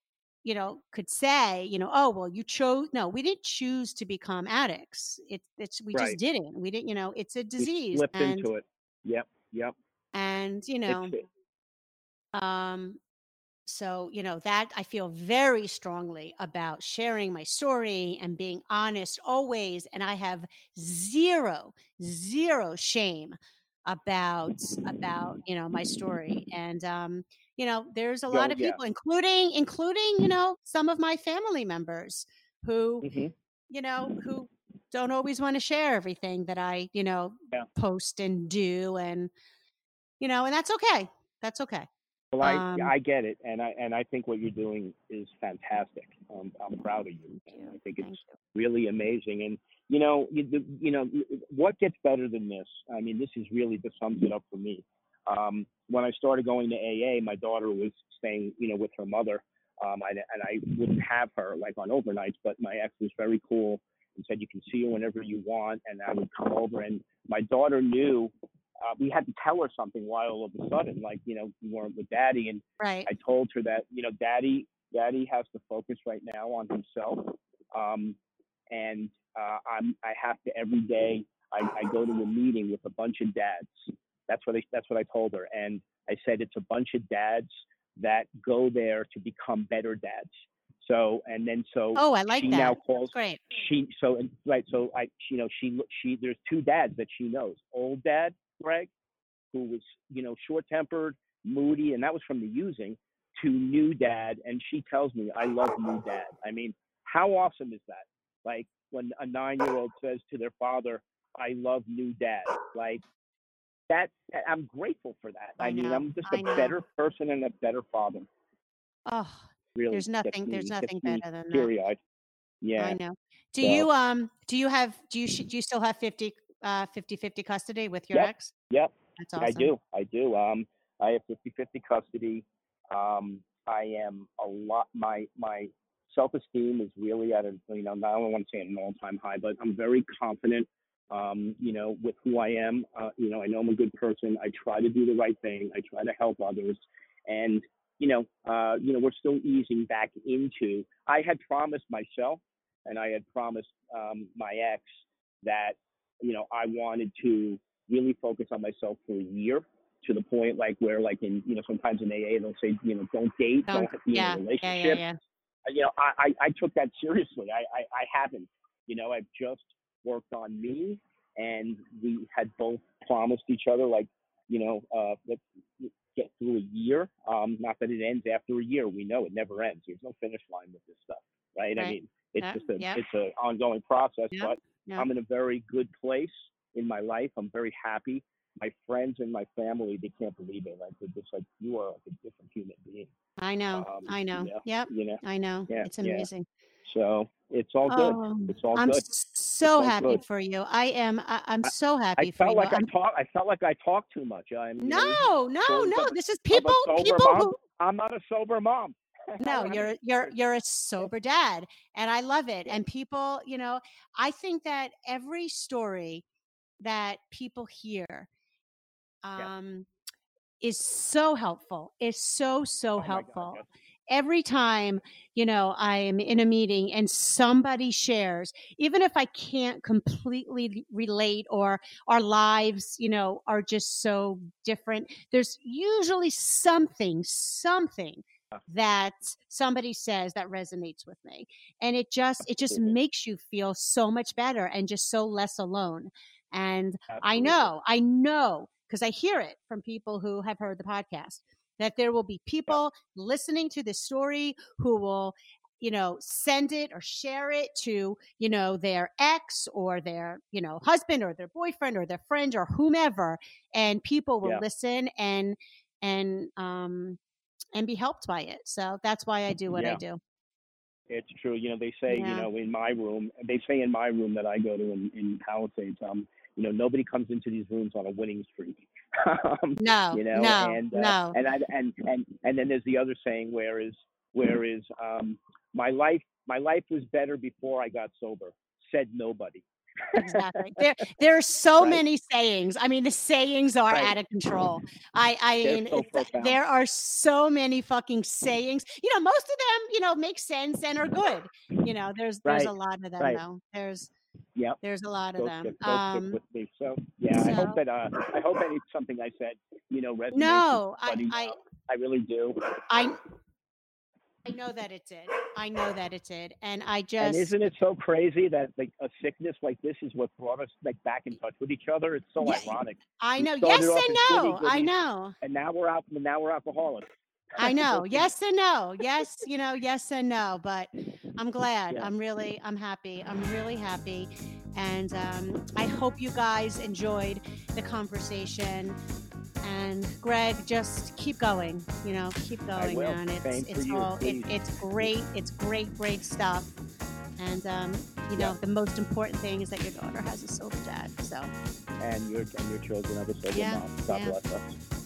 you know could say you know oh well you chose no we didn't choose to become addicts it, it's we Right. just didn't we didn't you know it's a we disease slipped and into it. Yep, yep. and you know um so you know that i feel very strongly about sharing my story and being honest always and i have zero zero shame about about you know my story and um you know there's a lot of yeah. people including including you know some of my family members who mhm. you know, who don't always want to share everything that I, you know, Yeah. post and do and you know, and that's okay. That's okay. Well, I Um, I get it, and I and I think what you're doing is fantastic. Um, I'm proud of you. You. I think it's really amazing. And you know, you, the- you know, what gets better than this? I mean, this is really just sums it up for me. Um, when I started going to AA, my daughter was staying, you know, with her mother, um, I, and I wouldn't have her like on overnights. But my ex was very cool and said, "You can see her whenever you want," and I would come over. And my daughter knew uh, we had to tell her something while all of a sudden, like you know, we weren't with daddy, and Right. I told her that you know, daddy, daddy has to focus right now on himself, um, and uh, I'm I have to every day. I, I go to a meeting with a bunch of dads. That's what I, that's what I told her, and I said it's a bunch of dads that go there to become better dads. So and then so Oh, I like she that. now calls Great. she so and right so I she, you know she she there's two dads that she knows old dad Greg who was you know short tempered moody and that was from the using to new dad and she tells me I love new dad I mean how awesome is that like when a nine year old says to their father I love new dad like that that- I'm grateful for that I I, mean know, I'm just a better person and a better father Oh, really there's nothing. There's nothing better than that. yeah I know. Do So- you um? Do you have? Do you do you still have 50 uh 50 50 custody with your Yep. ex? Yep. That's awesome. I do. I do. Um, I have 50-50 custody. Um, I am a lot. My my self-esteem is really at a you know. I don't want to say an all-time high, but I'm very confident. Um, you know, with who I am. Uh, you know, I know I'm a good person. I try to do the right thing. I try to help others, and you know, uh, you know, we're still easing back into. I had promised myself, and I had promised um, my ex that you know I wanted to really focus on myself for a year to the point like where like in you know sometimes in AA they'll say you know don't date Don't- don't be yeah, in a relationship yeah, yeah. Uh, you know I, I I took that seriously. I, I I haven't. You know I've just worked on me and we had both promised each other like you know uh let's get through a year. Um not that it ends after a year. We know it never ends. There's no finish line with this stuff right, I mean it's just a yeah. it's an ongoing process Yeah, but yeah. I'm in a very good place in my life. I'm very happy. My friends and my family, they can't believe it. Like they're just like, you are like a different human being. I know. um, I know. yeah. Yep. You know. I know. Yeah, It's yeah. amazing. So it's all good. Oh, It's all good. I'm good. so all happy good. for you. I am. I, I'm so happy I for felt you. like I I'm- talk. I felt like I talked too much. I'm. you no, no, no. This is people. People mom. who I'm not a sober mom. No you're you're you're a sober dad and i love it and people you know i think that every story that people hear Yeah. um is so helpful is so so Oh my God, helpful every time you know i'm in a meeting and somebody shares even if i can't completely relate or our lives you know are just so different there's usually something something Yeah. That somebody says that resonates with me and it just it just Absolutely. makes you feel so much better and just so less alone and I know, I know, because I hear it from people who have heard the podcast that there will be people listening to this story who will, you know, send it or share it to, you know, their ex or their, you know, husband or their boyfriend or their friend or whomever. And people will Yeah. listen and, and, um, and be helped by it. So that's why I do what I do. It's true. You know, they say, Yeah. you know, in my room, they say in my room that I go to in, in Palisades, um, you know, nobody comes into these rooms on a winning streak. um, No, you know, no, and uh, no. and I and and and then there's the other saying where is where is um my life my life was better before I got sober. Said nobody. Exactly. There, there are so Right. many sayings. I mean, the sayings are Right. out of control. I, I They're mean, so there are so many fucking sayings. You know, most of them, you know, make sense and are good. You know, there's there's a lot of them Right. though. There's yeah, there's a lot of Those them. stick, Um, with me. So yeah, I hope that uh I hope that it's something I said, you know, resonates. no, I. I, I really do. I, I know that it did. I know that it did, and I just And isn't it so crazy that like a sickness like this is what brought us like back in touch with each other? It's so Yeah. ironic. I know. Yes and no. I know. And now we're out now we're alcoholics. I know. Yes and no. Yes, you know, yes and no. But I'm glad. Yeah. I'm really, I'm happy. I'm really happy. And um, I hope you guys enjoyed the conversation. And Greg, just keep going. You know, keep going, man. It's Same it's you, all it, it's great. It's great, great stuff. And um, you know, Yeah. the most important thing is that your daughter has a sober dad. So And your and your children have a sober Yeah, mom. God yeah. bless us.